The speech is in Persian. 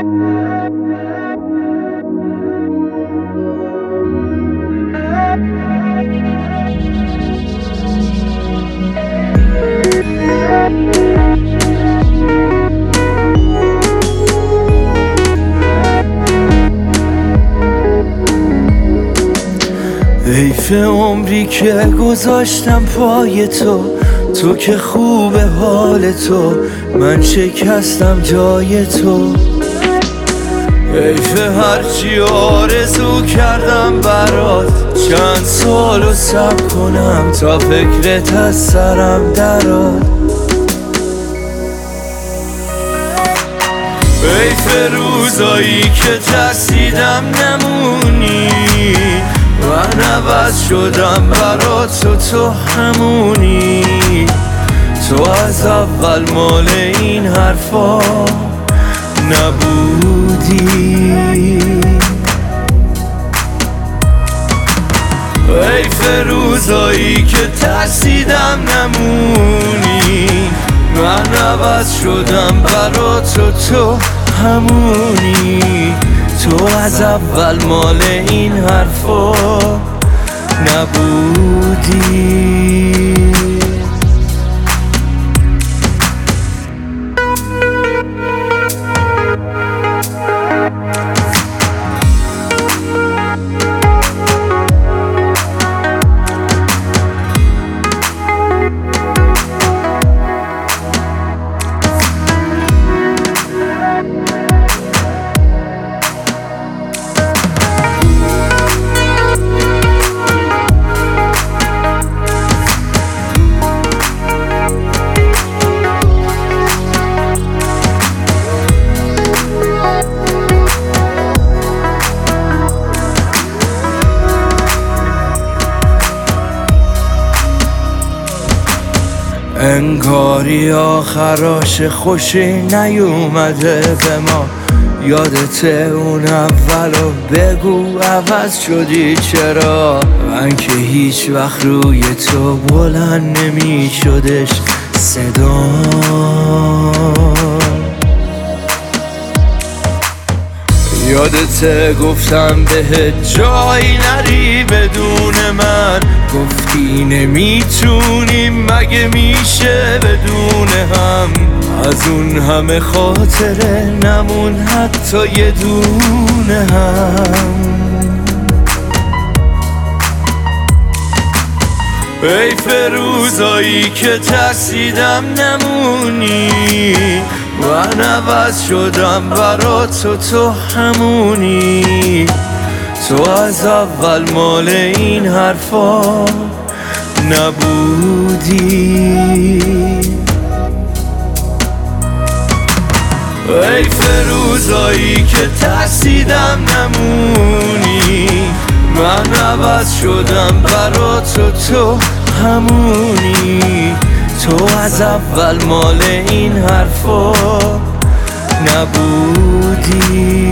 حیف عمری که گذاشتم پای تو تو که خوب حال تو من شکستم جای تو. حیف هرچی آرزو کردم برات. چند سال و سب کنم تا فکرت از سرم درات حیف روزایی که ترسیدم نمونی. من عوض شدم برات تو تو همونی. تو از اول مال این حرفا نبودی. حیف روزایی که ترسیدم نمونی. من عوض شدم برات تو تو همونی. تو از اول مال این حرفا نبودی. انگاری آخراش خوشی نیومده به ما. یادت اون اولو بگو عوض شدی چرا؟ من که هیچ وقت روی تو بلند نمی شدش صدا. یادت گفتم به جایی نری بدون من. گفتی نمی‌تونیم مگه میشه بدون هم؟ از اون همه خاطره نمون حتی یه دونه هم. حیف روزایی که ترسیدم نمونی. من عوض شدم برات تو تو همونی. تو از اول مال این حرفا نبودی. حیف روزایی که ترسیدم نمونی. من عوض شدم برات تو تو همونی. تو از اول مال این حرفا نبودی.